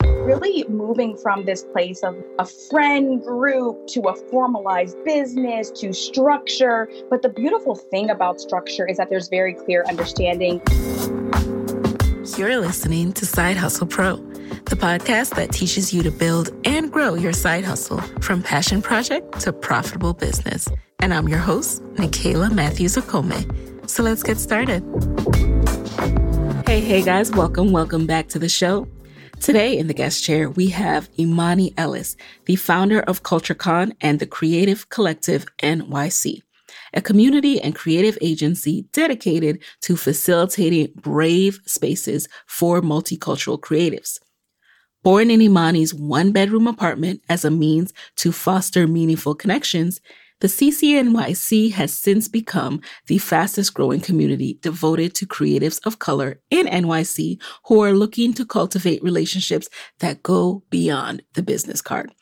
Really moving from this place of a friend group to a formalized business to structure. But the beautiful thing about structure is that there's very clear understanding. You're listening to Side Hustle Pro, the podcast that teaches you to build and grow your side hustle from passion project to profitable business. And I'm your host, Nicaila Matthews Okome. So let's get started. Hey, hey guys, welcome, welcome back to the show. Today in the guest chair, we have Imani Ellis, the founder of CultureCon and the Creative Collective NYC, a community and creative agency dedicated to facilitating brave spaces for multicultural creatives. Born in Imani's one bedroom apartment as a means to foster meaningful connections, the CCNYC has since become the fastest growing community devoted to creatives of color in NYC who are looking to cultivate relationships that go beyond the business card.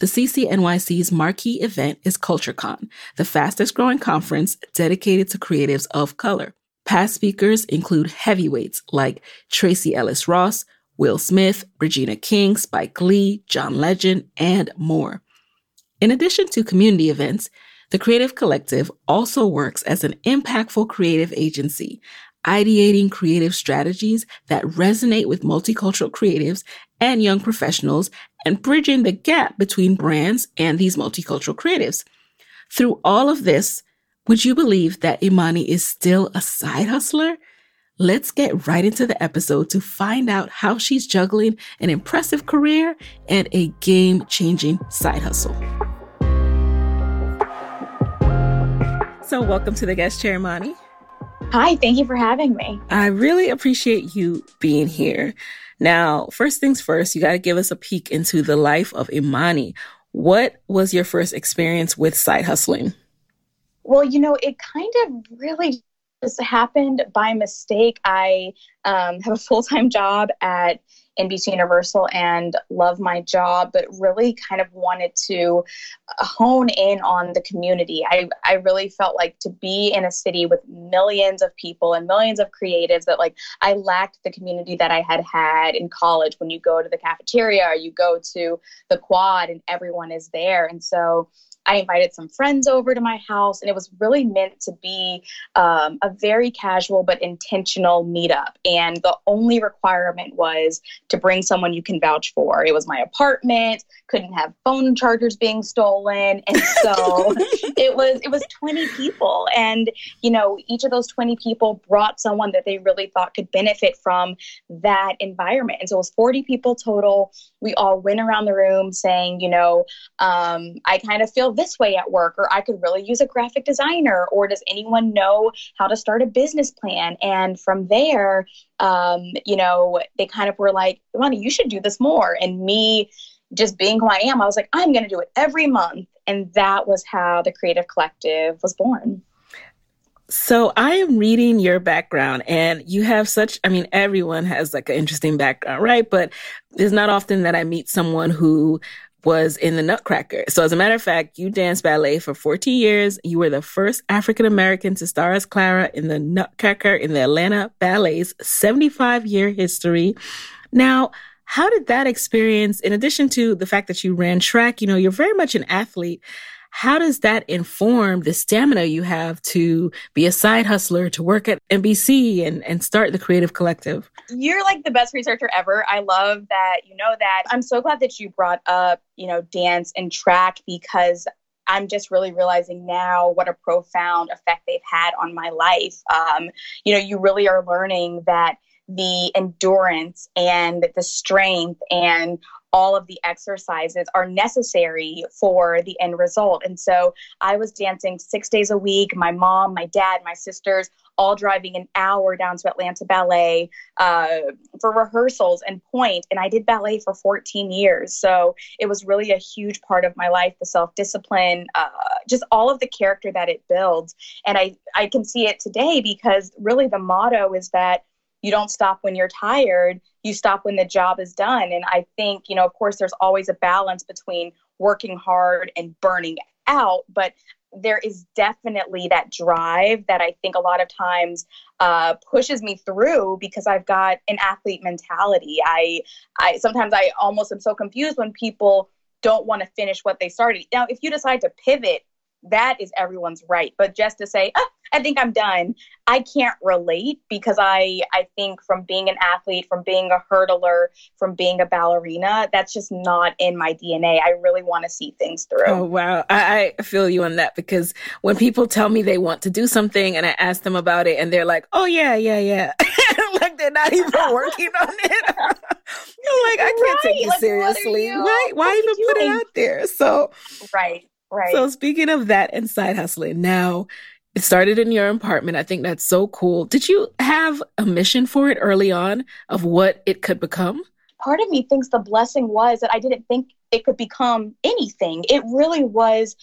The CCNYC's marquee event is CultureCon, the fastest growing conference dedicated to creatives of color. Past speakers include heavyweights like Tracee Ellis Ross, Will Smith, Regina King, Spike Lee, John Legend, and more. In addition to community events, the Creative Collective also works as an impactful creative agency, ideating creative strategies that resonate with multicultural creatives and young professionals and bridging the gap between brands and these multicultural creatives. Through all of this, would you believe that Imani is still a side hustler? Let's get right into the episode to find out how she's juggling an impressive career and a game changing side hustle. So, welcome to the guest chair, Imani. Hi, thank you for having me. I really appreciate you being here. Now, first things first, you got to give us a peek into the life of Imani. What was your first experience with side hustling? Well, you know, it kind of really just happened by mistake. I um, have a full time job at NBC Universal and love my job, but really kind of wanted to uh, hone in on the community. I, I really felt like to be in a city with millions of people and millions of creatives that like I lacked the community that I had had in college when you go to the cafeteria or you go to the quad and everyone is there. And so I invited some friends over to my house, and it was really meant to be um, a very casual but intentional meetup. And the only requirement was to bring someone you can vouch for. It was my apartment, couldn't have phone chargers being stolen, and so it was it was 20 people, and you know each of those 20 people brought someone that they really thought could benefit from that environment. And so it was 40 people total. We all went around the room saying, you know, um, I kind of feel this way at work, or I could really use a graphic designer, or does anyone know how to start a business plan? And from there, um, you know, they kind of were like, Ronnie, you should do this more. And me just being who I am, I was like, I'm going to do it every month. And that was how the Creative Collective was born. So I am reading your background and you have such, I mean, everyone has like an interesting background, right? But it's not often that I meet someone who was in the Nutcracker. So as a matter of fact, you danced ballet for 14 years. You were the first African American to star as Clara in the Nutcracker in the Atlanta Ballet's 75 year history. Now, how did that experience, in addition to the fact that you ran track, you know, you're very much an athlete. How does that inform the stamina you have to be a side hustler, to work at NBC and, and start the creative collective? You're like the best researcher ever. I love that you know that. I'm so glad that you brought up, you know, dance and track because I'm just really realizing now what a profound effect they've had on my life. Um, you know, you really are learning that the endurance and the strength and all of the exercises are necessary for the end result. And so I was dancing six days a week. My mom, my dad, my sisters, all driving an hour down to Atlanta Ballet uh, for rehearsals and pointe. And I did ballet for 14 years. So it was really a huge part of my life the self discipline, uh, just all of the character that it builds. And I, I can see it today because really the motto is that you don't stop when you're tired you stop when the job is done and i think you know of course there's always a balance between working hard and burning out, but there is definitely that drive that I think a lot of times uh, pushes me through because I've got an athlete mentality. I, I sometimes I almost am so confused when people don't want to finish what they started. Now, if you decide to pivot that is everyone's right. But just to say, oh, I think I'm done, I can't relate because I I think from being an athlete, from being a hurdler, from being a ballerina, that's just not in my DNA. I really want to see things through. Oh wow, I, I feel you on that because when people tell me they want to do something and I ask them about it and they're like, oh yeah, yeah, yeah, like they're not even working on it. You're like, I can't right. take you like, seriously. You? Why? Why even put it out there? So right Right. So speaking of that and side hustling, now it started in your apartment. I think that's so cool. Did you have a mission for it early on of what it could become? Part of me thinks the blessing was that I didn't think it could become anything. It really was,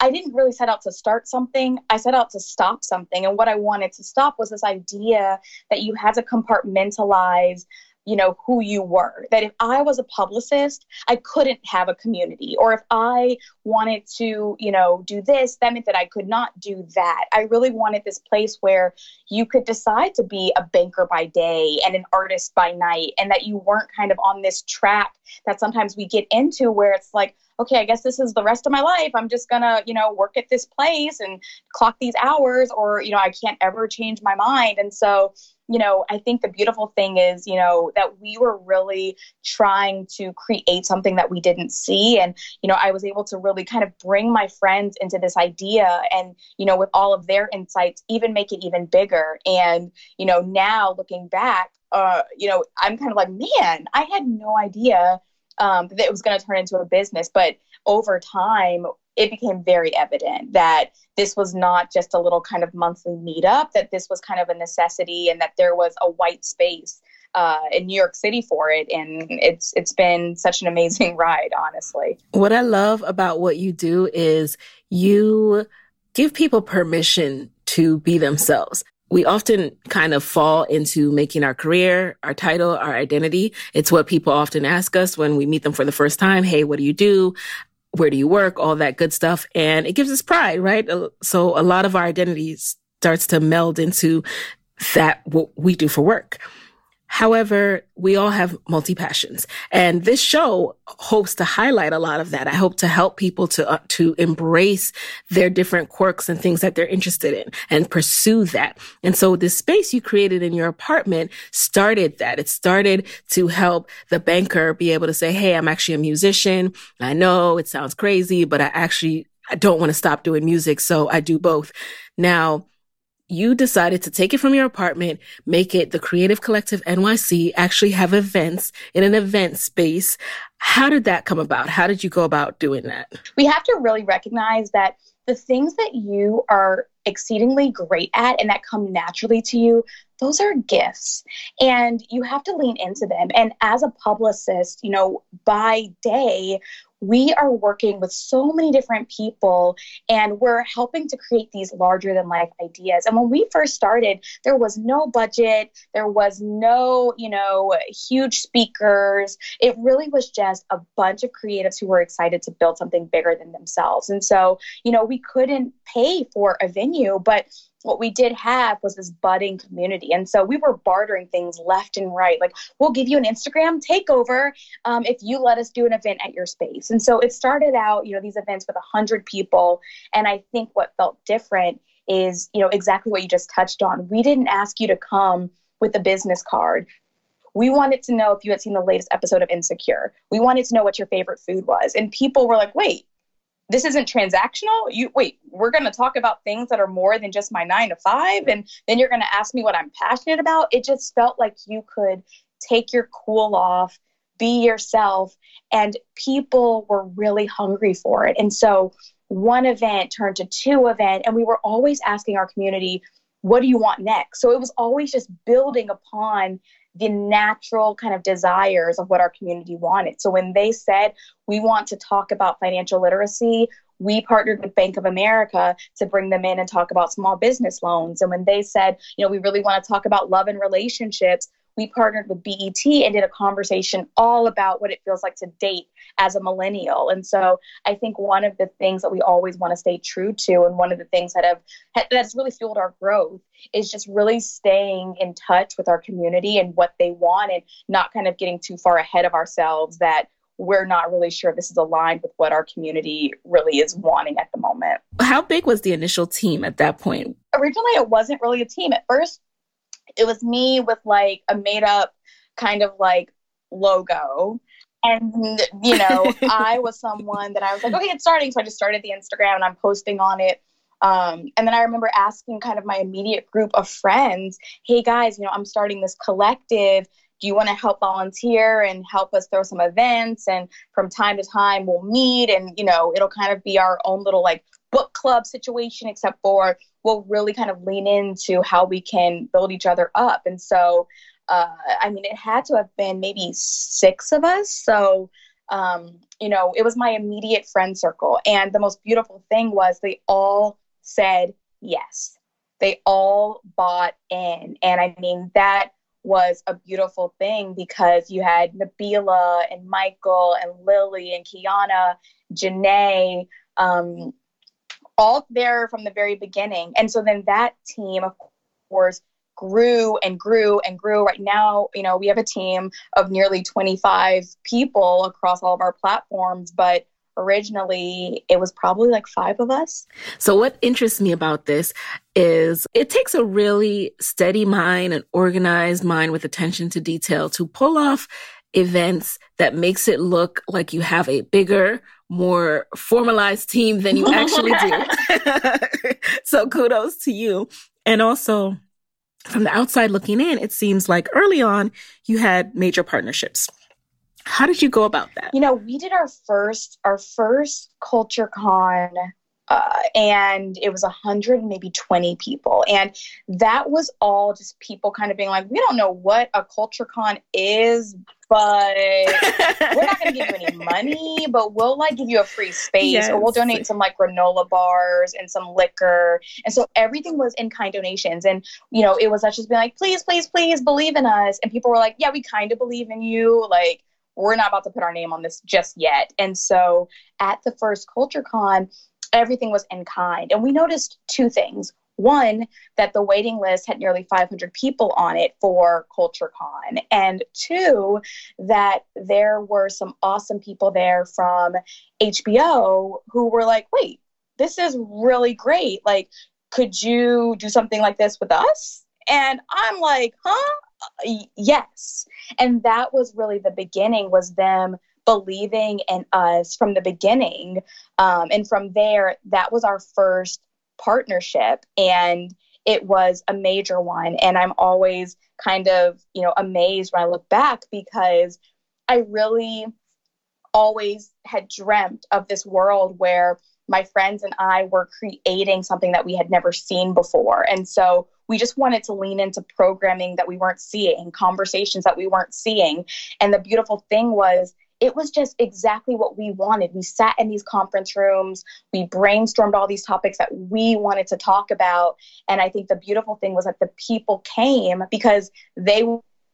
I didn't really set out to start something. I set out to stop something. And what I wanted to stop was this idea that you had to compartmentalize you know who you were that if i was a publicist i couldn't have a community or if i wanted to you know do this that meant that i could not do that i really wanted this place where you could decide to be a banker by day and an artist by night and that you weren't kind of on this track that sometimes we get into where it's like okay, I guess this is the rest of my life. I'm just gonna, you know, work at this place and clock these hours, or, you know, I can't ever change my mind. And so, you know, I think the beautiful thing is, you know, that we were really trying to create something that we didn't see. And, you know, I was able to really kind of bring my friends into this idea and, you know, with all of their insights, even make it even bigger. And, you know, now looking back, uh, you know, I'm kind of like, man, I had no idea um, that it was going to turn into a business. But over time, it became very evident that this was not just a little kind of monthly meetup, that this was kind of a necessity and that there was a white space uh, in New York City for it. And it's it's been such an amazing ride, honestly. What I love about what you do is you give people permission to be themselves we often kind of fall into making our career, our title, our identity. It's what people often ask us when we meet them for the first time. Hey, what do you do? Where do you work? All that good stuff. And it gives us pride, right? Uh, so a lot of our identity starts to meld into that, what we do for work. However, we all have multi passions and this show hopes to highlight a lot of that. I hope to help people to, uh, to embrace their different quirks and things that they're interested in and pursue that. And so this space you created in your apartment started that. It started to help the banker be able to say, Hey, I'm actually a musician. I know it sounds crazy, but I actually, I don't want to stop doing music. So I do both. Now, you decided to take it from your apartment, make it the Creative Collective NYC, actually have events in an event space. How did that come about? How did you go about doing that? We have to really recognize that the things that you are exceedingly great at and that come naturally to you, those are gifts. And you have to lean into them. And as a publicist, you know, by day, we are working with so many different people and we're helping to create these larger than life ideas. And when we first started, there was no budget, there was no, you know, huge speakers. It really was just a bunch of creatives who were excited to build something bigger than themselves. And so, you know, we couldn't pay for a venue, but what we did have was this budding community. And so we were bartering things left and right. Like, we'll give you an Instagram takeover um, if you let us do an event at your space. And so it started out, you know, these events with 100 people. And I think what felt different is, you know, exactly what you just touched on. We didn't ask you to come with a business card. We wanted to know if you had seen the latest episode of Insecure. We wanted to know what your favorite food was. And people were like, wait, this isn't transactional. You wait we're going to talk about things that are more than just my nine to five and then you're going to ask me what i'm passionate about. It just felt like you could take your cool off be yourself and people were really hungry for it. And so one event turned to two event and we were always asking our community what do you want next? So it was always just building upon the natural kind of desires of what our community wanted. So when they said, we want to talk about financial literacy, we partnered with Bank of America to bring them in and talk about small business loans. And when they said, you know, we really want to talk about love and relationships, we partnered with BET and did a conversation all about what it feels like to date as a millennial. And so I think one of the things that we always want to stay true to, and one of the things that have that's really fueled our growth, is just really staying in touch with our community and what they want, and not kind of getting too far ahead of ourselves that we're not really sure this is aligned with what our community really is wanting at the moment. How big was the initial team at that point? Originally, it wasn't really a team. At first, it was me with like a made up kind of like logo. And, you know, I was someone that I was like, okay, it's starting. So I just started the Instagram and I'm posting on it. Um, and then I remember asking kind of my immediate group of friends, hey guys, you know, I'm starting this collective do you want to help volunteer and help us throw some events and from time to time we'll meet and you know it'll kind of be our own little like book club situation except for we'll really kind of lean into how we can build each other up. And so uh, i mean it had to have been maybe six of us. So um, you know it was my immediate friend circle. And the most beautiful thing was they all said yes. They all bought in. And i mean that was a beautiful thing because you had Nabila and Michael and Lily and Kiana, Janae, um, all there from the very beginning. And so then that team, of course, grew and grew and grew. Right now, you know, we have a team of nearly 25 people across all of our platforms, but originally it was probably like five of us. So, what interests me about this is it takes a really steady mind, an organized mind with attention to detail to pull off events that makes it look like you have a bigger, more formalized team than you actually do. so, kudos to you. And also, from the outside looking in, it seems like early on you had major partnerships. How did you go about that? You know, we did our first our first Culture Con uh, and it was a hundred maybe 20 people. And that was all just people kind of being like we don't know what a culture con is but we're not going to give you any money but we'll like give you a free space yes. or we'll donate some like granola bars and some liquor. And so everything was in kind donations. And you know it was us just being like please please please believe in us. And people were like yeah we kind of believe in you. Like we're not about to put our name on this just yet. And so at the first Culture Con, everything was in kind. And we noticed two things. One, that the waiting list had nearly 500 people on it for Culture Con. And two, that there were some awesome people there from HBO who were like, wait, this is really great. Like, could you do something like this with us? And I'm like, huh? yes and that was really the beginning was them believing in us from the beginning um, and from there that was our first partnership and it was a major one and i'm always kind of you know amazed when i look back because i really always had dreamt of this world where my friends and I were creating something that we had never seen before. And so we just wanted to lean into programming that we weren't seeing, conversations that we weren't seeing. And the beautiful thing was, it was just exactly what we wanted. We sat in these conference rooms, we brainstormed all these topics that we wanted to talk about. And I think the beautiful thing was that the people came because they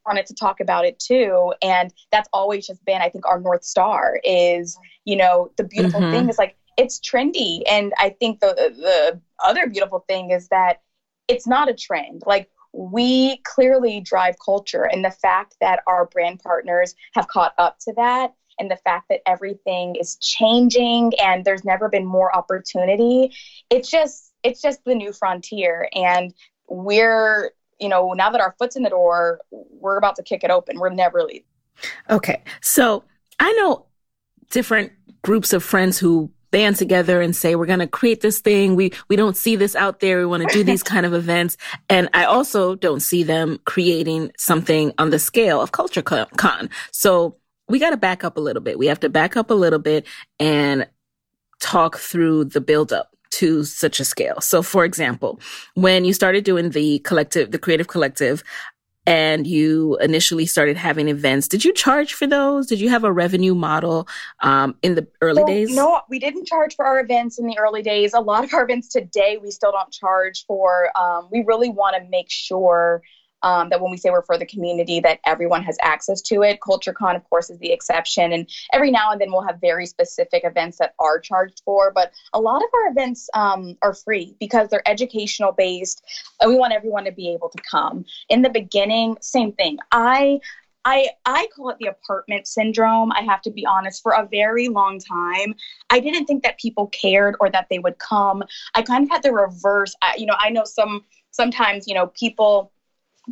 wanted to talk about it too. And that's always just been, I think, our North Star is, you know, the beautiful mm-hmm. thing is like, it's trendy. And I think the, the other beautiful thing is that it's not a trend. Like we clearly drive culture and the fact that our brand partners have caught up to that and the fact that everything is changing and there's never been more opportunity it's just it's just the new frontier. And we're you know now that our foot's in the door we're about to kick it open. We're never leaving okay so i know different groups of friends who band together and say, we're going to create this thing. We, we don't see this out there. We want to do these kind of events. And I also don't see them creating something on the scale of Culture Con. So we got to back up a little bit. We have to back up a little bit and talk through the buildup to such a scale. So for example, when you started doing the collective, the creative collective, and you initially started having events, did you charge for those? Did you have a revenue model um, in the early days? No, we didn't charge for our events in the early days. A lot of our events today, we still don't charge for. Um, we really want to make sure um, that when we say we're for the community, that everyone has access to it. CultureCon, of course, is the exception. And every now and then we'll have very specific events that are charged for, but a lot of our events um, are free because they're educational based. And we want everyone to be able to come. In the beginning, same thing. I I I call it the apartment syndrome. I have to be honest. For a very long time, I didn't think that people cared or that they would come. I kind of had the reverse. I, you know, I know some sometimes you know people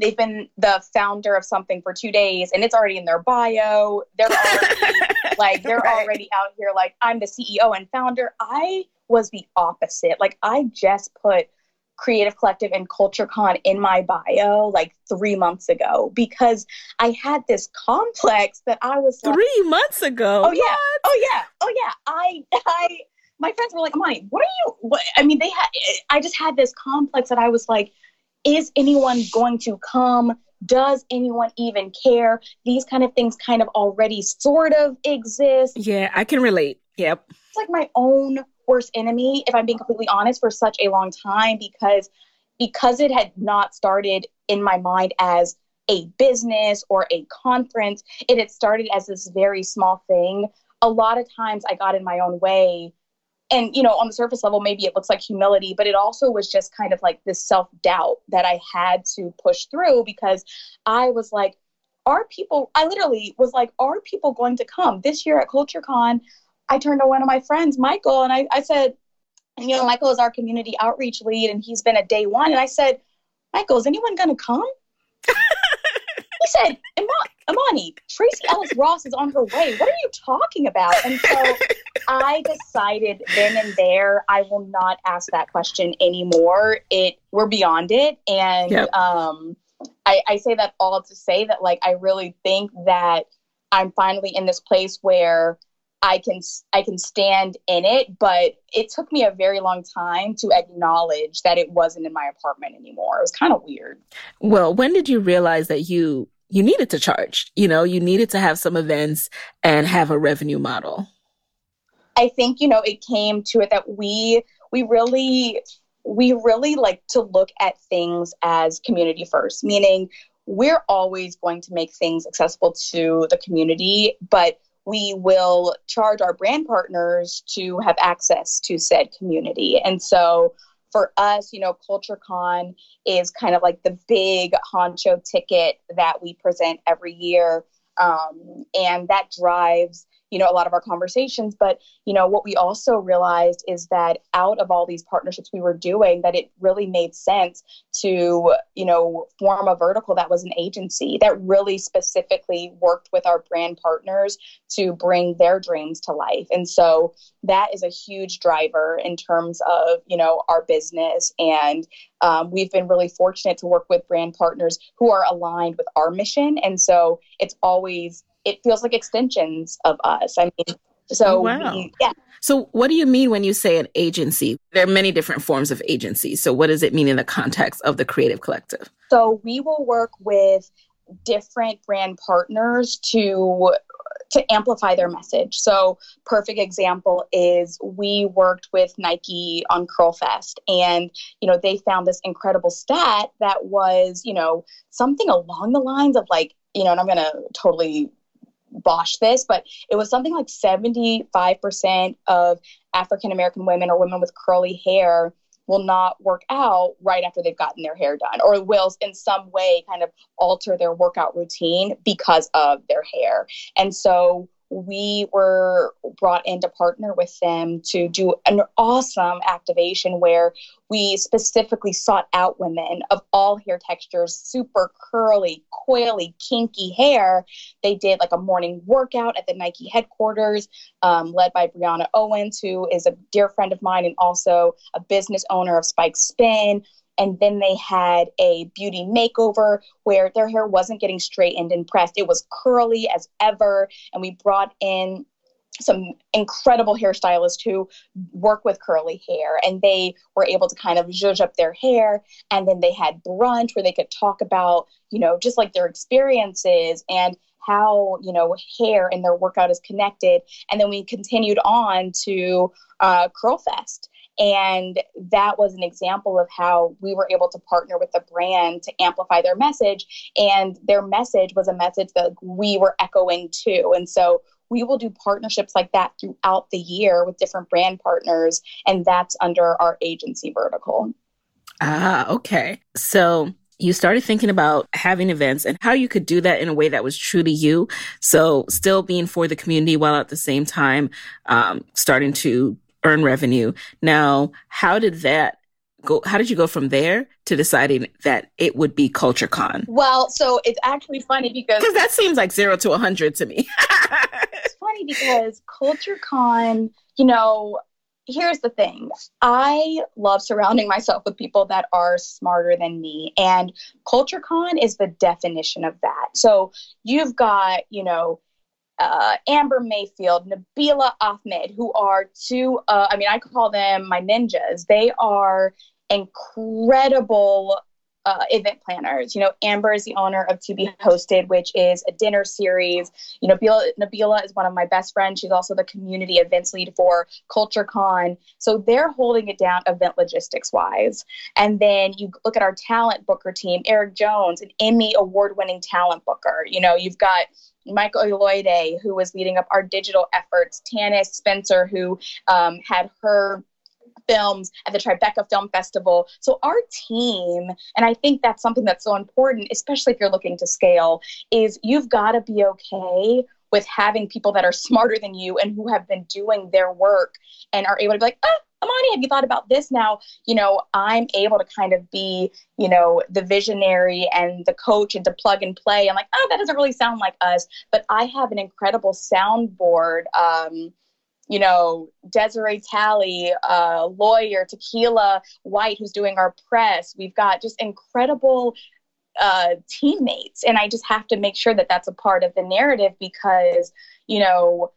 they've been the founder of something for two days and it's already in their bio. They're already like they're right. already out here like I'm the CEO and founder. I was the opposite. Like I just put Creative Collective and CultureCon in my bio like three months ago because I had this complex that I was like, three months ago. Oh yeah, oh yeah, oh yeah. I I my friends were like, Imani, what are you? What? I mean, they had. I just had this complex that I was like, is anyone going to come? Does anyone even care? These kind of things kind of already sort of exist. Yeah, I can relate. Yep. It's like my own worst enemy, if I'm being completely honest, for such a long time because because it had not started in my mind as a business or a conference, it had started as this very small thing. A lot of times I got in my own way and you know on the surface level maybe it looks like humility but it also was just kind of like this self-doubt that i had to push through because i was like are people i literally was like are people going to come this year at culturecon i turned to one of my friends michael and i, I said you know michael is our community outreach lead and he's been a day one and i said michael is anyone going to come he said Imani, Tracee Ellis Ross is on her way. What are you talking about? And so I decided then and there I will not ask that question anymore. It we're beyond it. And yep. um I, I say that all to say that like I really think that I'm finally in this place where I can I can stand in it, but it took me a very long time to acknowledge that it wasn't in my apartment anymore. It was kind of weird. Well, when did you realize that you you needed to charge. You know, you needed to have some events and have a revenue model. I think, you know, it came to it that we we really we really like to look at things as community first, meaning we're always going to make things accessible to the community, but we will charge our brand partners to have access to said community. And so for us, you know, CultureCon is kind of like the big honcho ticket that we present every year. Um, and that drives you know a lot of our conversations but you know what we also realized is that out of all these partnerships we were doing that it really made sense to you know form a vertical that was an agency that really specifically worked with our brand partners to bring their dreams to life. And so that is a huge driver in terms of you know our business. And um, we've been really fortunate to work with brand partners who are aligned with our mission. And so it's always it feels like extensions of us. I mean, so oh, wow. We, yeah. So what do you mean when you say an agency? There are many different forms of agencies. So what does it mean in the context of the creative collective? So we will work with different brand partners to to amplify their message. So, perfect example is we worked with Nike on Curlfest, and you know they found this incredible stat that was you know something along the lines of like you know, and I'm gonna totally bosh this, but it was something like 75% of African American women or women with curly hair will not work out right after they've gotten their hair done or will in some way kind of alter their workout routine because of their hair. And so we were brought in to partner with them to do an awesome activation where we specifically sought out women of all hair textures, super curly, coily, kinky hair. They did like a morning workout at the Nike headquarters, um, led by Brianna Owens, who is a dear friend of mine and also a business owner of Spike Spin and then they had a beauty makeover where their hair wasn't getting straightened and pressed. It was curly as ever. And we brought in some incredible hairstylists who work with curly hair and they were able to kind of zhuzh up their hair and then they had brunch where they could talk about you know just like their experiences and how you know hair and their workout is connected and then we continued on to uh, curl fest And that was an example of how we were able to partner with the brand to amplify their message. And their message was a message that we were echoing too. And so we will do partnerships like that throughout the year with different brand partners. And that's under our agency vertical. Ah, okay. So you started thinking about having events and how you could do that in a way that was true to you. So still being for the community while at the same time um, starting to earn revenue. Now, how did that go? How did you go from there to deciding that it would be CultureCon? Well, so it's actually funny because because that seems like zero to a hundred to me. it's funny because CultureCon, you know, here's the thing I love surrounding myself with people that are smarter than me. And CultureCon is the definition of that. So you've got, you know, uh, Amber Mayfield, Nabila Ahmed, who are two, uh, I mean, I call them my ninjas. They are incredible uh, event planners. You know, Amber is the owner of To Be Hosted, which is a dinner series. You know, Nabila, Nabila is one of my best friends. She's also the community events lead for CultureCon. So they're holding it down event logistics wise. And then you look at our talent booker team, Eric Jones, an Emmy award winning talent booker. You know, you've got Michael Eloide, who was leading up our digital efforts, Tanis Spencer, who um, had her films at the Tribeca Film Festival. So our team, and I think that's something that's so important, especially if you're looking to scale, is you've got to be okay with having people that are smarter than you and who have been doing their work and are able to be like, ah, Imani, have you thought about this now? You know, I'm able to kind of be, you know, the visionary and the coach and to plug and play. I'm like, oh, that doesn't really sound like us. But I have an incredible soundboard. Um, you know, Desiree Talley, uh, lawyer, Tequila White, who's doing our press. We've got just incredible uh, teammates. And I just have to make sure that that's a part of the narrative because, you know,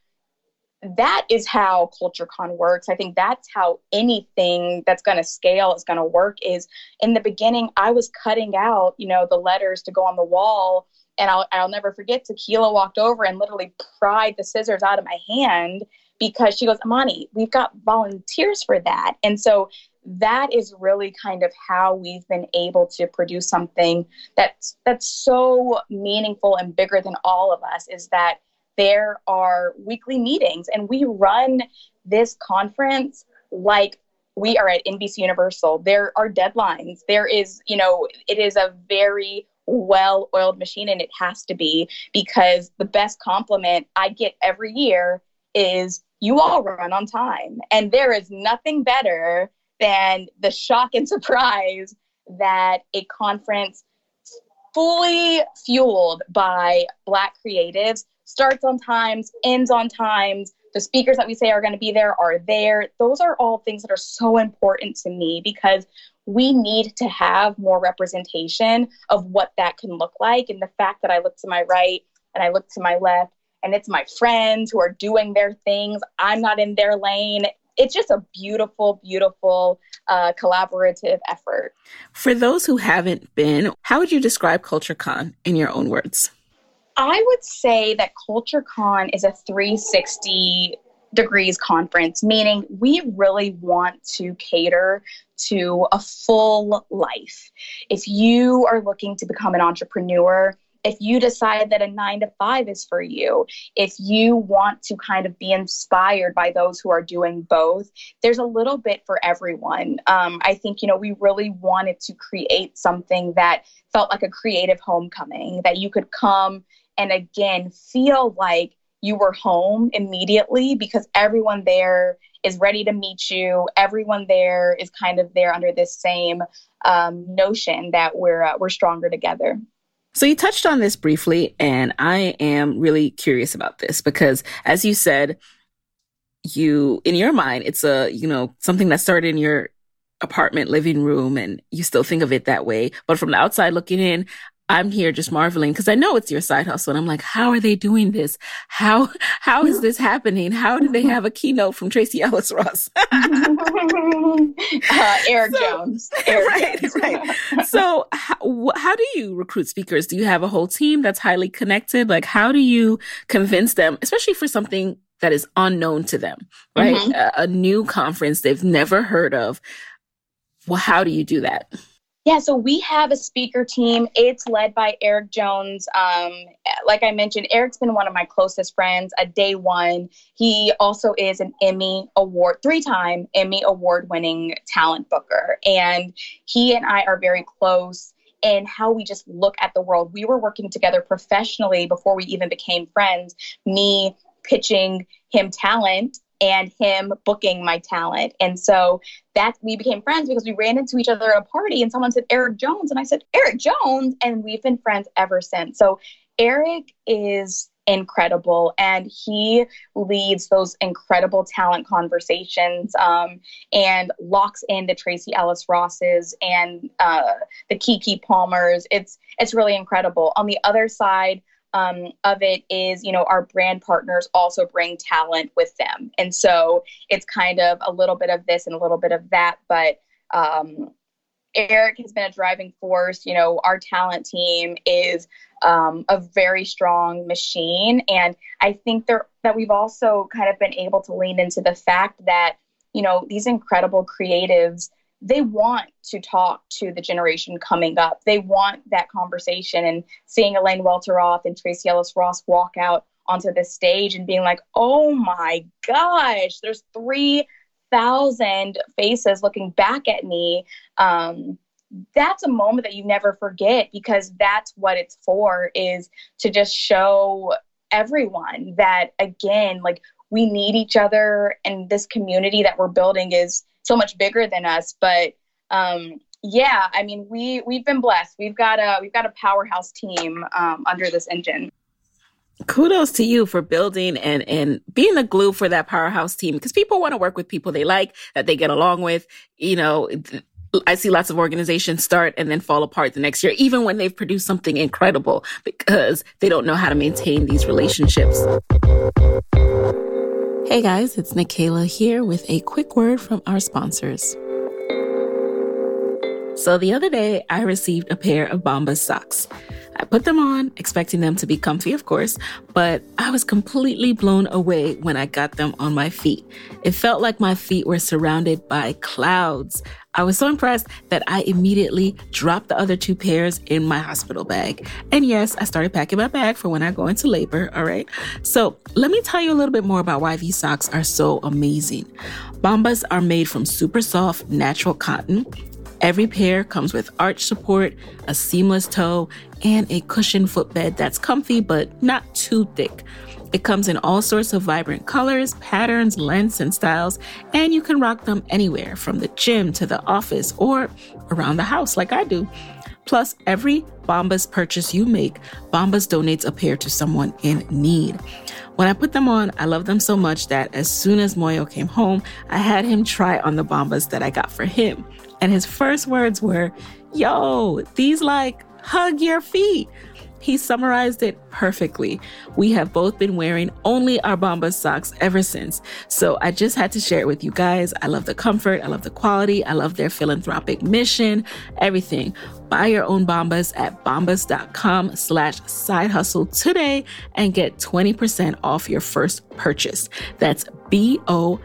that is how CultureCon works. I think that's how anything that's going to scale is going to work. Is in the beginning, I was cutting out, you know, the letters to go on the wall, and I'll I'll never forget. Tequila walked over and literally pried the scissors out of my hand because she goes, Imani, we've got volunteers for that. And so that is really kind of how we've been able to produce something that's that's so meaningful and bigger than all of us is that there are weekly meetings and we run this conference like we are at NBC Universal. There are deadlines. There is, you know, it is a very well oiled machine and it has to be because the best compliment I get every year is you all run on time. And there is nothing better than the shock and surprise that a conference fully fueled by Black creatives starts on times, ends on times. The speakers that we say are going to be there are there. Those are all things that are so important to me because we need to have more representation of what that can look like. And the fact that I look to my right and I look to my left and it's my friends who are doing their things. I'm not in their lane. It's just a beautiful, beautiful uh, collaborative effort. For those who haven't been, how would you describe CultureCon in your own words? I would say that CultureCon is a 360 degrees conference, meaning we really want to cater to a full life. If you are looking to become an entrepreneur, if you decide that a nine to five is for you, if you want to kind of be inspired by those who are doing both, there's a little bit for everyone. Um, I think, you know, we really wanted to create something that felt like a creative homecoming, that you could come and again feel like you were home immediately because everyone there is ready to meet you. Everyone there is kind of there under this same um, notion that we're uh, we're stronger together. So you touched on this briefly, and I am really curious about this because, as you said, you in your mind it's a you know something that started in your apartment living room and you still think of it that way but from the outside looking in I'm here just marveling because I know it's your side hustle. And I'm like, how are they doing this? How, how is this happening? How do they have a keynote from Tracee Ellis Ross? uh, Eric so, Jones. Eric right, Jones. right. So how, how do you recruit speakers? Do you have a whole team that's highly connected? Like, how do you convince them, especially for something that is unknown to them, right? Mm-hmm. A, a new conference they've never heard of. Well, how do you do that? Yeah, so we have a speaker team. It's led by Eric Jones. Um, like I mentioned, Eric's been one of my closest friends at day one. He also is an Emmy Award, three time Emmy Award winning talent booker. And he and I are very close in how we just look at the world. We were working together professionally before we even became friends. Me pitching him talent and him booking my talent. And so that we became friends because we ran into each other at a party and someone said Eric Jones and I said Eric Jones and we've been friends ever since. So Eric is incredible and he leads those incredible talent conversations um, and locks in the Tracee Ellis Rosses and uh, the Keke Palmers. It's it's really incredible. On the other side, um, of it is, you know, our brand partners also bring talent with them. And so it's kind of a little bit of this and a little bit of that. But um, Eric has been a driving force. You know, our talent team is um, a very strong machine. And I think there, that we've also kind of been able to lean into the fact that, you know, these incredible creatives they want to talk to the generation coming up. They want that conversation and seeing Elaine Welteroth and Tracee Ellis Ross walk out onto the stage and being like, oh my gosh, there's 3,000 faces looking back at me. Um, that's a moment that you never forget because that's what it's for is to just show everyone that again like we need each other and this community that we're building is so much bigger than us. But um, yeah, I mean, we we've been blessed. We've got a we've got a powerhouse team um, under this engine. Kudos to you for building and and being the glue for that powerhouse team because people want to work with people they like that they get along with. You know, I see lots of organizations start and then fall apart the next year, even when they've produced something incredible because they don't know how to maintain these relationships. Hey guys, it's Nicaila here with a quick word from our sponsors. So the other day, I received a pair of Bombas socks. I put them on, expecting them to be comfy, of course, but I was completely blown away when I got them on my feet. It felt like my feet were surrounded by clouds. I was so impressed that I immediately dropped the other two pairs in my hospital bag. And yes, I started packing my bag for when I go into labor, all right? So let me tell you a little bit more about why these socks are so amazing. Bombas are made from super soft, natural cotton. Every pair comes with arch support, a seamless toe, and a cushioned footbed that's comfy but not too thick. It comes in all sorts of vibrant colors, patterns, lengths, and styles, and you can rock them anywhere from the gym to the office or around the house like I do. Plus, every Bombas purchase you make, Bombas donates a pair to someone in need. When I put them on, I love them so much that as soon as Moyo came home, I had him try on the Bombas that I got for him. And his first words were, Yo, these like hug your feet. He summarized it perfectly. We have both been wearing only our Bombas socks ever since. So I just had to share it with you guys. I love the comfort. I love the quality. I love their philanthropic mission, everything. Buy your own Bombas at bombas.com slash side hustle today and get 20% off your first purchase. That's B-O-M-B-A-S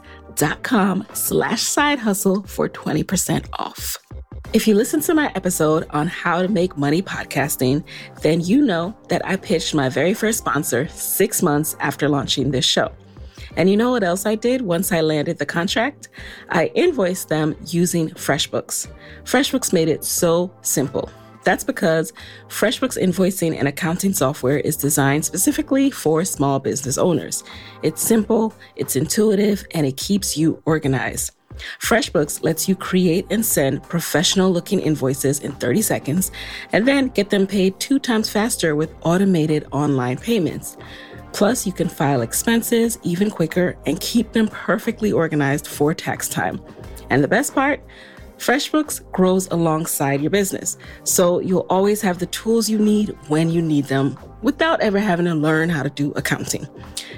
dot com slash side hustle for 20% off. If you listen to my episode on how to make money podcasting, then you know that I pitched my very first sponsor six months after launching this show. And you know what else I did once I landed the contract? I invoiced them using FreshBooks. FreshBooks made it so simple. That's because FreshBooks invoicing and accounting software is designed specifically for small business owners. It's simple, it's intuitive, and it keeps you organized. FreshBooks lets you create and send professional looking invoices in 30 seconds and then get them paid two times faster with automated online payments. Plus, you can file expenses even quicker and keep them perfectly organized for tax time. And the best part, FreshBooks grows alongside your business, so you'll always have the tools you need when you need them without ever having to learn how to do accounting.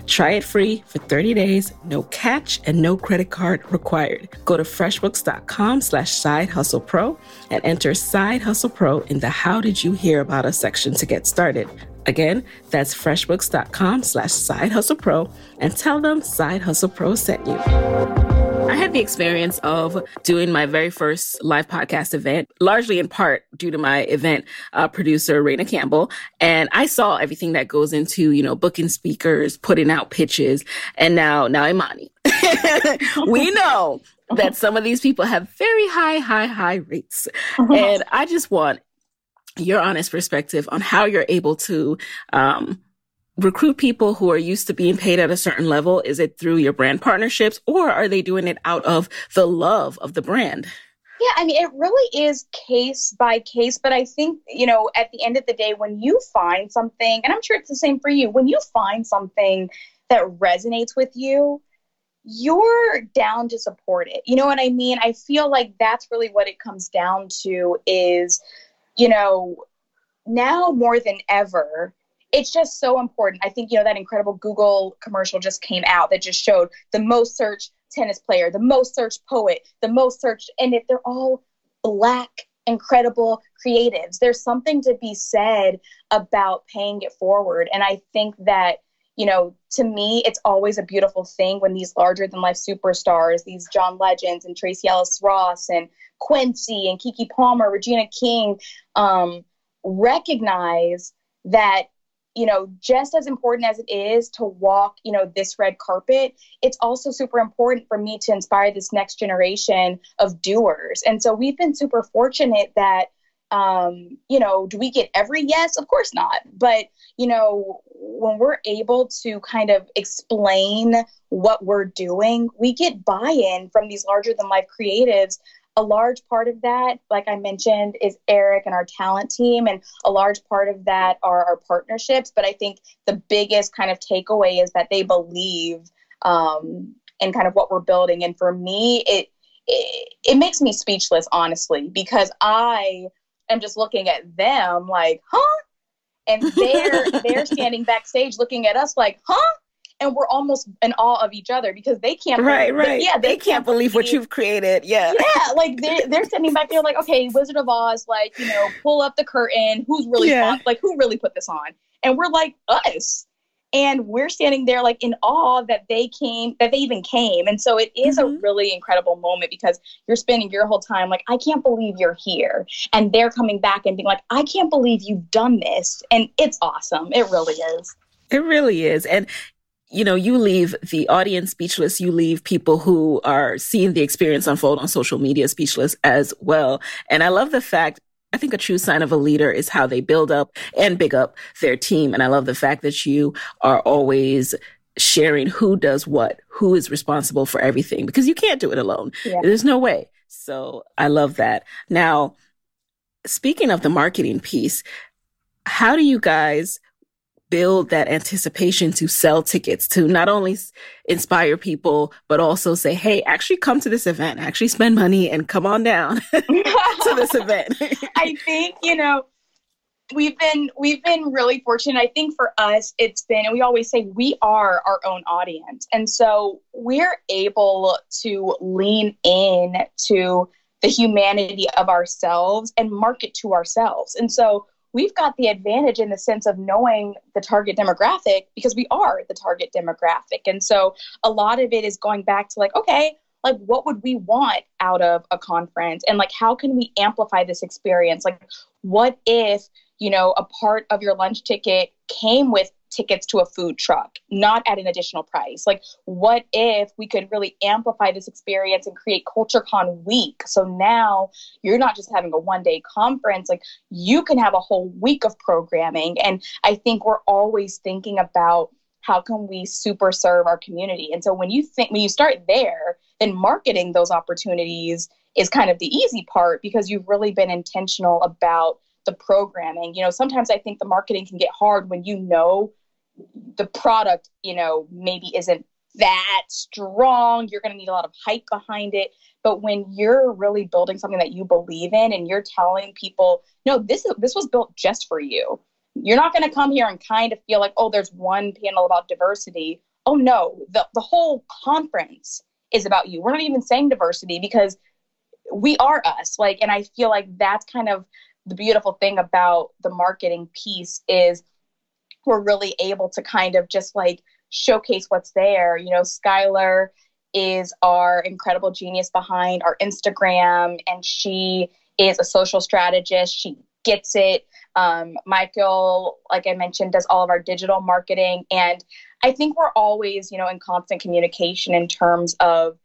Try it free for 30 days, no catch and no credit card required. Go to freshbooks.com slash side hustle pro and enter side hustle pro in the how did you hear about us section to get started. Again, that's freshbooks.com slash side hustle pro and tell them side hustle pro sent you. I had the experience of doing my very first live podcast event, largely in part due to my event uh, producer, Raina Campbell. And I saw everything that goes into, you know, booking speakers, putting out pitches, and now, now Imani. we know that some of these people have very high, high, high rates. And I just want your honest perspective on how you're able to, um, recruit people who are used to being paid at a certain level? Is it through your brand partnerships or are they doing it out of the love of the brand? Yeah, I mean, it really is case by case, but I think, you know, at the end of the day, when you find something, and I'm sure it's the same for you, when you find something that resonates with you, you're down to support it. You know what I mean? I feel like that's really what it comes down to is, you know, now more than ever, it's just so important. I think, you know, that incredible Google commercial just came out that just showed the most searched tennis player, the most searched poet, the most searched, and if they're all black, incredible creatives. There's something to be said about paying it forward. And I think that, you know, to me, it's always a beautiful thing when these larger than life superstars, these John Legends and Tracee Ellis Ross and Quincy and Keke Palmer, Regina King, um, recognize that you know, just as important as it is to walk, you know, this red carpet, it's also super important for me to inspire this next generation of doers. And so we've been super fortunate that, um, you know, do we get every yes? Of course not. But, you know, when we're able to kind of explain what we're doing, we get buy in from these larger than life creatives a large part of that, like I mentioned, is Eric and our talent team, and a large part of that are our partnerships. But I think the biggest kind of takeaway is that they believe um, in kind of what we're building. And for me, it, it it makes me speechless, honestly, because I am just looking at them like, huh? And they're they're standing backstage looking at us like, huh? And we're almost in awe of each other because they can't right believe, right. they, yeah they, they can't, can't, believe, what you've created. Yeah. Yeah like they're, they're sitting back there like okay wizard of oz like you know pull up the curtain. Who's really yeah. fun? like who really put this on? And we're like us. And we're standing there like in awe that they came that they even came. And so it is mm-hmm. a really incredible moment because you're spending your whole time like i can't believe you're here. And they're coming back and being like i can't believe you've done this. And it's awesome. It really is. It really is. And you know, you leave the audience speechless. You leave people who are seeing the experience unfold on social media speechless as well. And I love the fact I think a true sign of a leader is how they build up and big up their team. And I love the fact that you are always sharing who does what, who is responsible for everything, because you can't do it alone. Yeah. There's no way. So I love that. Now, speaking of the marketing piece, how do you guys build that anticipation to sell tickets to not only inspire people, but also say, Hey, actually come to this event, actually spend money and come on down to this event. I think, you know, we've been we've been really fortunate. I think for us it's been and we always say we are our own audience. And so we're able to lean in to the humanity of ourselves and market to ourselves. And so we've got the advantage in the sense of knowing the target demographic because we are the target demographic. And so a lot of it is going back to like, okay, like what would we want out of a conference and like how can we amplify this experience like what if you know a part of your lunch ticket came with tickets to a food truck, not at an additional price. Like, what if we could really amplify this experience and create CultureCon week? So now you're not just having a one day conference, like, you can have a whole week of programming. And I think we're always thinking about how can we super serve our community. And so when you think, when you start there, then marketing those opportunities is kind of the easy part because you've really been intentional about the programming. You know, sometimes I think the marketing can get hard when you know the product, you know, maybe isn't that strong. You're going to need a lot of hype behind it. But when you're really building something that you believe in and you're telling people, no, this is this was built just for you. You're not going to come here and kind of feel like, oh, there's one panel about diversity. Oh no, the the whole conference is about you. We're not even saying diversity because we are us. Like, and I feel like that's kind of the beautiful thing about the marketing piece is we're really able to kind of just like showcase what's there. You know, Skylar is our incredible genius behind our Instagram, and she is a social strategist. She gets it. Um, Michael, like I mentioned, does all of our digital marketing. And I think we're always, you know, in constant communication in terms of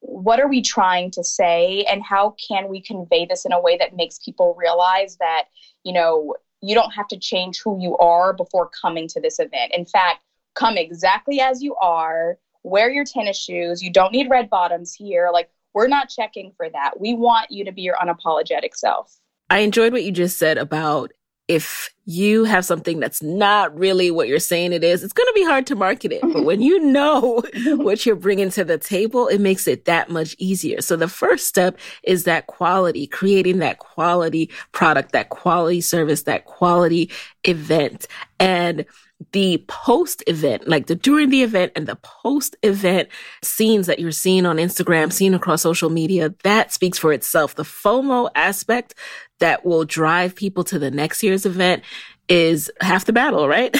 what are we trying to say and how can we convey this in a way that makes people realize that, you know, you don't have to change who you are before coming to this event. In fact, come exactly as you are, wear your tennis shoes. You don't need red bottoms here. Like, we're not checking for that. We want you to be your unapologetic self. I enjoyed what you just said about if you have something that's not really what you're saying it is, it's going to be hard to market it. But when you know what you're bringing to the table, it makes it that much easier. So the first step is that quality, creating that quality product, that quality service, that quality event. And the post event, like the during the event and the post event scenes that you're seeing on Instagram, seeing across social media, that speaks for itself. The FOMO aspect that will drive people to the next year's event is half the battle, right?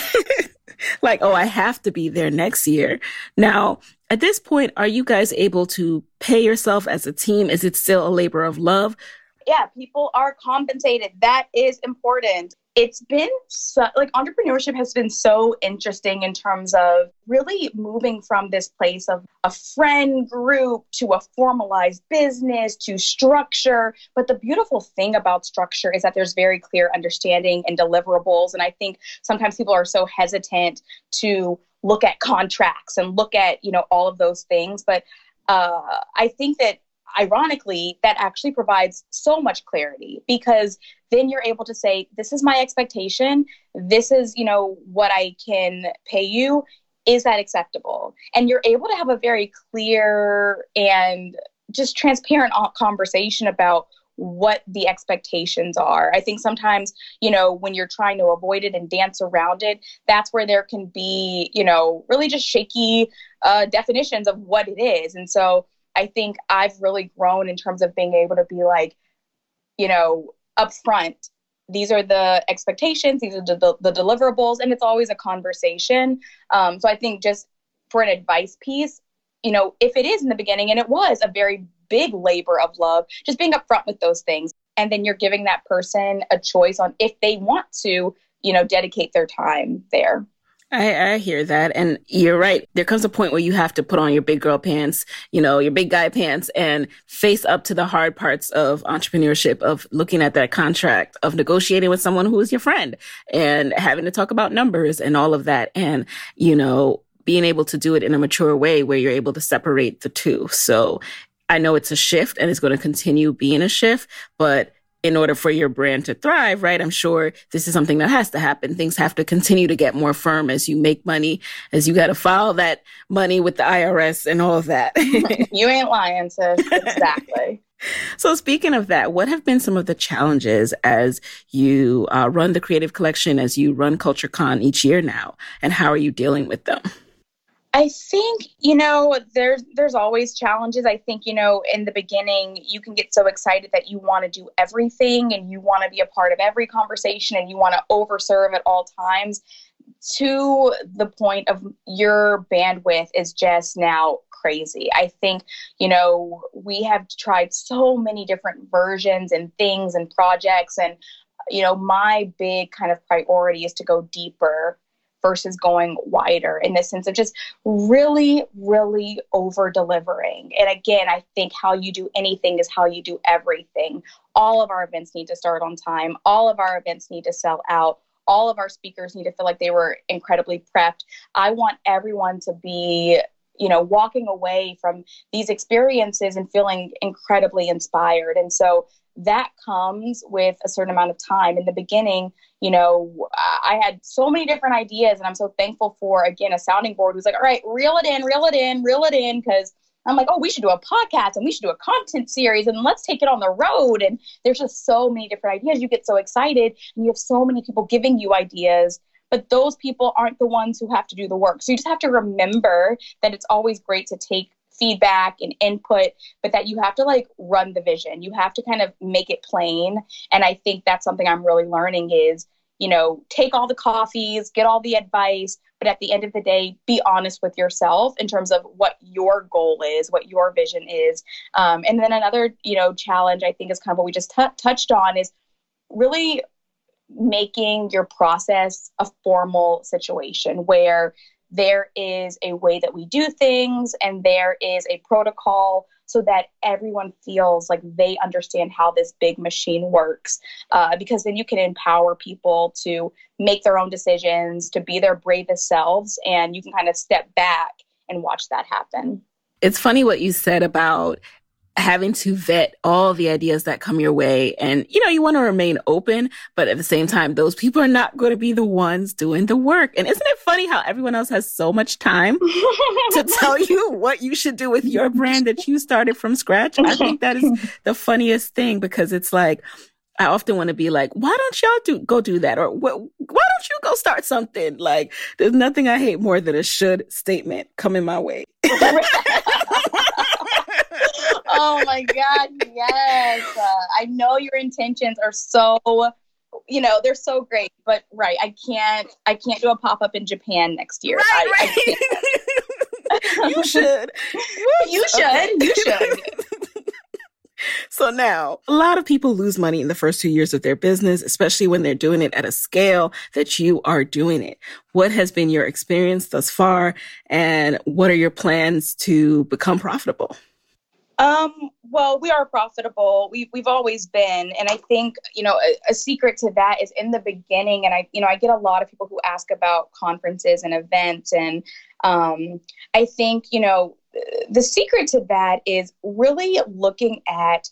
like, oh, I have to be there next year. Now, at this point, are you guys able to pay yourself as a team? Is it still a labor of love? Yeah, people are compensated. That is important it's been so, like entrepreneurship has been so interesting in terms of really moving from this place of a friend group to a formalized business to structure. But the beautiful thing about structure is that there's very clear understanding and deliverables. And I think sometimes people are so hesitant to look at contracts and look at, you know, all of those things. But uh, I think that ironically, that actually provides so much clarity because then you're able to say, this is my expectation. This is, you know, what I can pay you. Is that acceptable? And you're able to have a very clear and just transparent conversation about what the expectations are. I think sometimes, you know, when you're trying to avoid it and dance around it, that's where there can be, you know, really just shaky uh, definitions of what it is. And so I think I've really grown in terms of being able to be like, you know, upfront. These are the expectations. These are the, the, deliverables, and it's always a conversation. Um, so I think just for an advice piece, you know, if it is in the beginning, and it was a very big labor of love, just being upfront with those things, and then you're giving that person a choice on if they want to, you know, dedicate their time there. I, I hear that. And you're right. There comes a point where you have to put on your big girl pants, you know, your big guy pants and face up to the hard parts of entrepreneurship, of looking at that contract, of negotiating with someone who is your friend and having to talk about numbers and all of that. And, you know, being able to do it in a mature way where you're able to separate the two. So I know it's a shift and it's going to continue being a shift, but in order for your brand to thrive, right? I'm sure this is something that has to happen. Things have to continue to get more firm as you make money, as you got to file that money with the IRS and all of that. you ain't lying, sis. Exactly. so, speaking of that, what have been some of the challenges as you uh, run the Creative Collective, as you run CultureCon each year now, and how are you dealing with them? I think you know there's there's always challenges. I think you know in the beginning you can get so excited that you want to do everything and you want to be a part of every conversation and you want to overserve at all times to the point of your bandwidth is just now crazy. I think, you know, we have tried so many different versions and things and projects and you know, my big kind of priority is to go deeper versus going wider in the sense of just really, really over delivering. And again, I think how you do anything is how you do everything. All of our events need to start on time, all of our events need to sell out. All of our speakers need to feel like they were incredibly prepped. I want everyone to be you know walking away from these experiences and feeling incredibly inspired and so that comes with a certain amount of time. In the beginning, you know, I had so many different ideas, and I'm so thankful for, again, a sounding board who's like, all right, reel it in, reel it in, reel it in, because I'm like, oh, we should do a podcast and we should do a content series and let's take it on the road. And there's just so many different ideas. You get so excited and you have so many people giving you ideas, but those people aren't the ones who have to do the work. So you just have to remember that it's always great to take feedback and input, but that you have to like run the vision. You have to kind of make it plain. And I think that's something I'm really learning is, you know, take all the coffees, get all the advice, but at the end of the day, be honest with yourself in terms of what your goal is, what your vision is. Um, and then another, you know, challenge I think is kind of what we just t- touched on is really making your process a formal situation where there is a way that we do things and there is a protocol so that everyone feels like they understand how this big machine works uh, because then you can empower people to make their own decisions to be their bravest selves and you can kind of step back and watch that happen. It's funny what you said about having to vet all the ideas that come your way. And, you know, you want to remain open, but at the same time, those people are not going to be the ones doing the work. And isn't it funny how everyone else has so much time to tell you what you should do with your brand that you started from scratch? I think that is the funniest thing because it's like, I often want to be like, why don't y'all do go do that? Or why don't you go start something? Like, there's nothing I hate more than a should statement coming my way. oh my god, yes. Uh, I know your intentions are so you know they're so great but right i can't i can't do a pop-up in japan next year right, I, right. I you should you should okay. you should so now, a lot of people lose money in the first two years of their business, especially when they're doing it at a scale that you are doing it. What has been your experience thus far? And what are your plans to become profitable? Um, well, we are profitable. We've we've always been. And I think, you know, a, a, secret to that is in the beginning. And I, you know, I get a lot of people who ask about conferences and events. And um, I think, you know, the secret to that is really looking at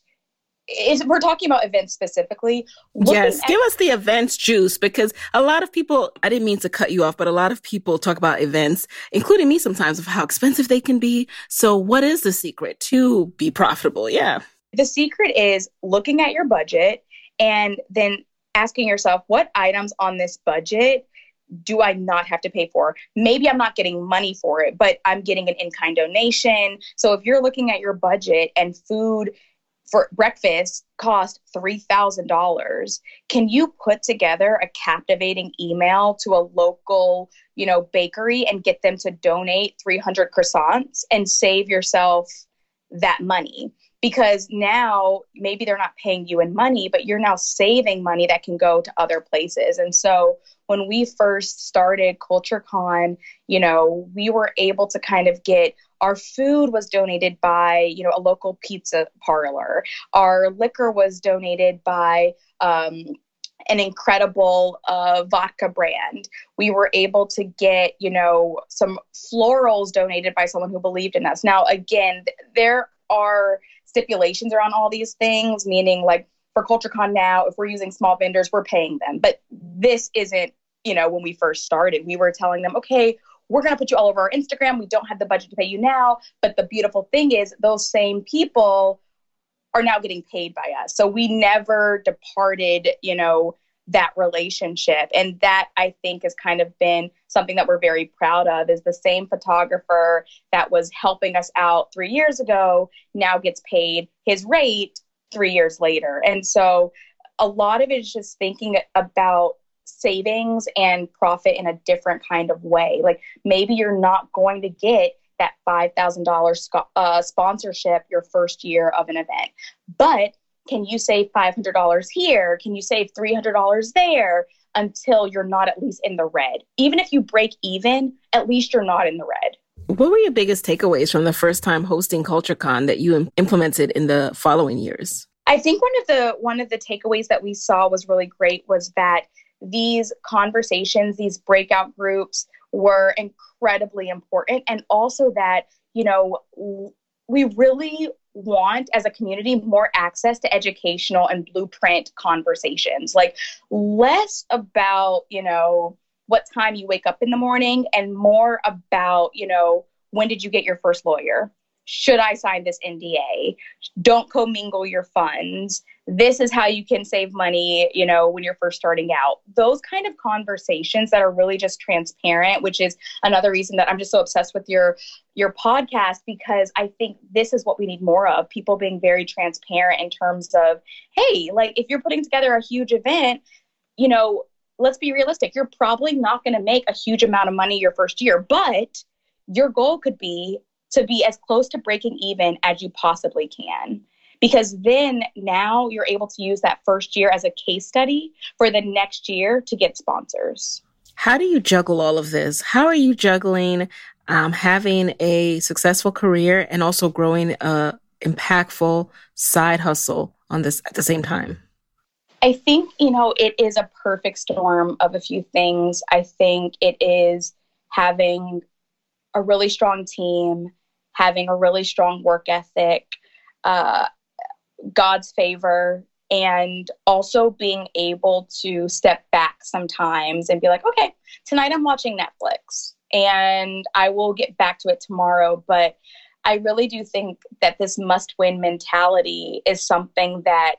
is we're talking about events specifically. Yes, at- give us the events juice because a lot of people, I didn't mean to cut you off, but a lot of people talk about events, including me sometimes, of how expensive they can be. So, what is the secret to be profitable? Yeah. The secret is looking at your budget and then asking yourself, what items on this budget do I not have to pay for? Maybe I'm not getting money for it, but I'm getting an in kind donation. So if you're looking at your budget and food for breakfast cost $3000 can you put together a captivating email to a local you know bakery and get them to donate 300 croissants and save yourself that money? Because now maybe they're not paying you in money but you're now saving money that can go to other places. And so when we first started culturecon you know we were able to kind of get our food was donated by you know a local pizza parlor. Our liquor was donated by um, an incredible uh, vodka brand. We were able to get you know some florals donated by someone who believed in us. Now again there are stipulations around all these things meaning like for culturecon now if we're using small vendors we're paying them. But this isn't you know when we first started. We were telling them okay we're going to put you all over our Instagram. We don't have the budget to pay you now. But the beautiful thing is, those same people are now getting paid by us. So we never departed, you know, that relationship. And that I think has kind of been something that we're very proud of is the same photographer that was helping us out three years ago now gets paid his rate three years later. And so a lot of it is just thinking about savings and profit in a different kind of way. Like maybe you're not going to get that $5,000 uh, sponsorship your first year of an event, but can you save $500 here? Can you save $300 there until you're not at least in the red? Even if you break even, at least you're not in the red. What were your biggest takeaways from the first time hosting CultureCon that you implemented in the following years? I think one of the one of the takeaways that we saw was really great was that these conversations, these breakout groups were incredibly important. And also that, you know, we really want as a community more access to educational and blueprint conversations like less about you know what time you wake up in the morning and more about you know when did you get your first lawyer should I sign this NDA? Don't commingle your funds. This is how you can save money, you know, when you're first starting out. Those kind of conversations that are really just transparent, which is another reason that I'm just so obsessed with your your podcast because I think this is what we need more of. People being very transparent in terms of, hey, like if you're putting together a huge event, you know, let's be realistic. You're probably not going to make a huge amount of money your first year, but your goal could be to be as close to breaking even as you possibly can. Because then now you're able to use that first year as a case study for the next year to get sponsors. How do you juggle all of this? How are you juggling um, having a successful career and also growing a impactful side hustle on this at the same time? I think, you know, it is a perfect storm of a few things. I think it is having a really strong team, having a really strong work ethic, uh, God's favor, and also being able to step back sometimes and be like, okay, tonight I'm watching Netflix and I will get back to it tomorrow. But I really do think that this must win mentality is something that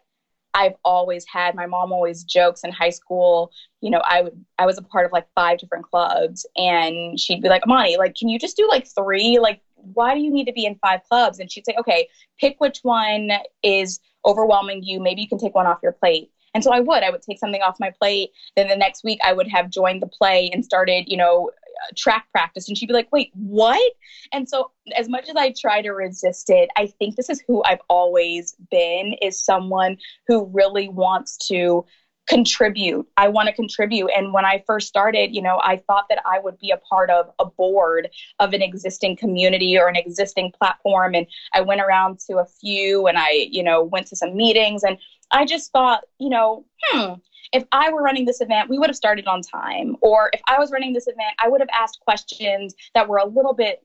I've always had. My mom always jokes in high school, you know, I would I was a part of like five different clubs and she'd be like, Imani, like, can you just do like three? Like, why do you need to be in five clubs? And she'd say, Okay, pick which one is overwhelming you. Maybe you can take one off your plate. And so I would. I would take something off my plate. Then the next week I would have joined the play and started, you know, track practice. And she'd be like, wait, what? And so as much as I try to resist it, I think this is who I've always been is someone who really wants to contribute. I want to contribute. And when I first started, you know, I thought that I would be a part of a board of an existing community or an existing platform. And I went around to a few and I, you know, went to some meetings and I just thought, you know, hmm, if I were running this event, we would have started on time. Or if I was running this event, I would have asked questions that were a little bit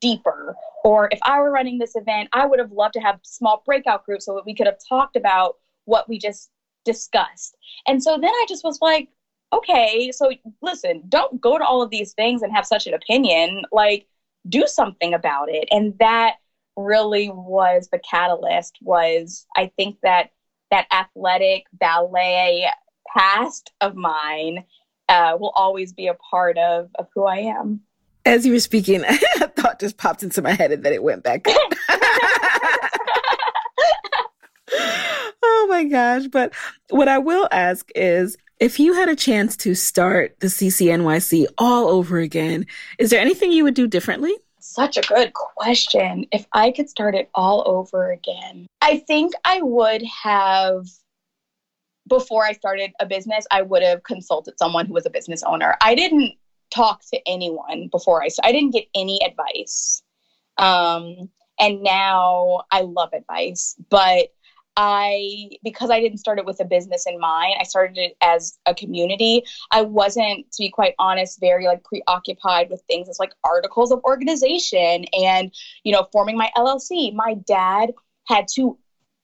deeper. Or if I were running this event, I would have loved to have small breakout groups so that we could have talked about what we just discussed. And so then I just was like, okay, so listen, don't go to all of these things and have such an opinion. Like, do something about it. And that really was the catalyst was I think that that athletic ballet past of mine uh, will always be a part of, of who I am. As you were speaking, a thought just popped into my head and then it went back. oh my gosh. But what I will ask is if you had a chance to start the CCNYC all over again, is there anything you would do differently? Such a good question. If I could start it all over again, I think I would have before I started a business, I would have consulted someone who was a business owner. I didn't talk to anyone before I I didn't get any advice. Um, and now I love advice, but I because I didn't start it with a business in mind, I started it as a community. I wasn't, to be quite honest, very like preoccupied with things as like articles of organization and you know forming my LLC. My dad had to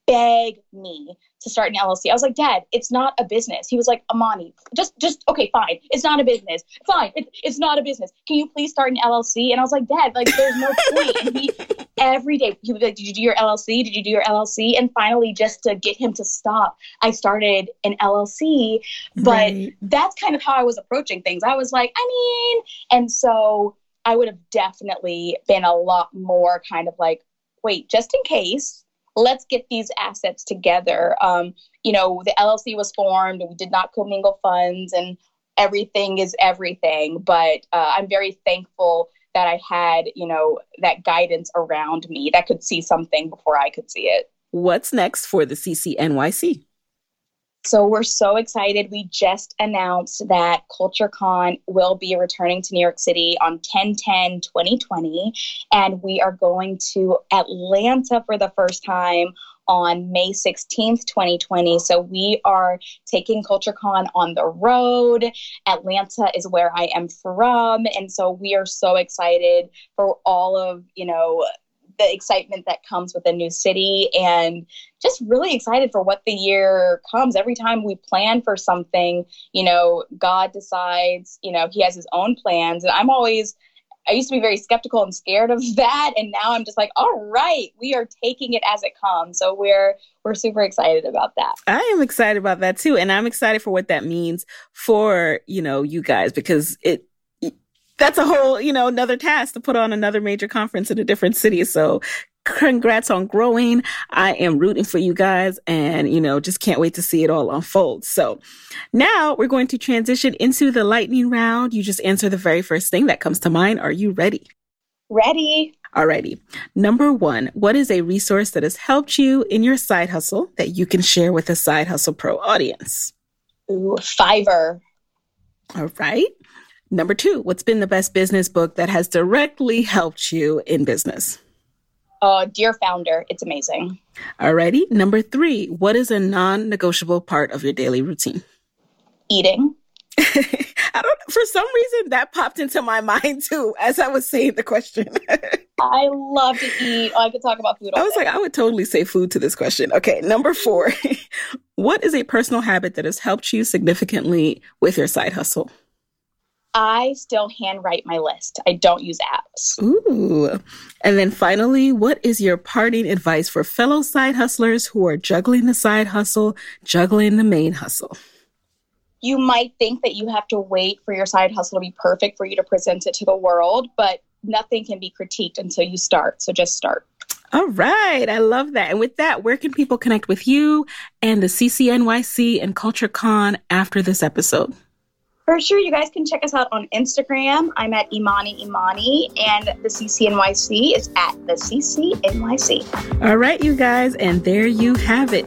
beg me to start an LLC. I was like, Dad, it's not a business. He was like, Imani, just, just okay, fine. It's not a business. Fine, it, it's not a business. Can you please start an LLC? And I was like, Dad, like, there's no point. And he every day he would be like, Did you do your LLC? Did you do your LLC? And finally, just to get him to stop, I started an LLC. But right. that's kind of how I was approaching things. I was like, I mean, and so I would have definitely been a lot more kind of like, wait, just in case let's get these assets together. Um, you know, the LLC was formed, we did not commingle funds, and everything is everything. But uh, I'm very thankful that I had, you know, that guidance around me that could see something before I could see it. What's next for the CCNYC? So we're so excited. We just announced that CultureCon will be returning to New York City on 10 2020. And we are going to Atlanta for the first time on May 16th, 2020. So we are taking CultureCon on the road. Atlanta is where I am from. And so we are so excited for all of, you know, the excitement that comes with a new city and just really excited for what the year comes every time we plan for something you know god decides you know he has his own plans and i'm always I used to be very skeptical and scared of that, and now I'm just like, all right, we are taking it as it comes. So we're we're super excited about that. I am excited about that too, and I'm excited for what that means for you know you guys because it that's a whole you know another task to put on another major conference in a different city. So congrats on growing. I am rooting for you guys and, you know, just can't wait to see it all unfold. So now we're going to transition into the lightning round. You just answer the very first thing that comes to mind. Are you ready? Ready. Alrighty. Number one, what is a resource that has helped you in your side hustle that you can share with the Side Hustle Pro audience? Ooh, Fiverr. All right. Number two, what's been the best business book that has directly helped you in business? Oh, dear founder, it's amazing. Alrighty. Number three, what is a non negotiable part of your daily routine? Eating. I don't for some reason that popped into my mind too as I was saying the question. I love to eat. I could talk about food. I was day. like, I would totally say food to this question. Okay, number four. what is a personal habit that has helped you significantly with your side hustle? I still handwrite my list. I don't use apps. Ooh. And then finally, what is your parting advice for fellow side hustlers who are juggling the side hustle, juggling the main hustle? You might think that you have to wait for your side hustle to be perfect for you to present it to the world, but nothing can be critiqued until you start. So just start. All right. I love that. And with that, where can people connect with you and the CCNYC and CultureCon after this episode? For sure, you guys can check us out on Instagram. I'm at Imani Imani, and the CCNYC is at the CCNYC. All right, you guys, and there you have it.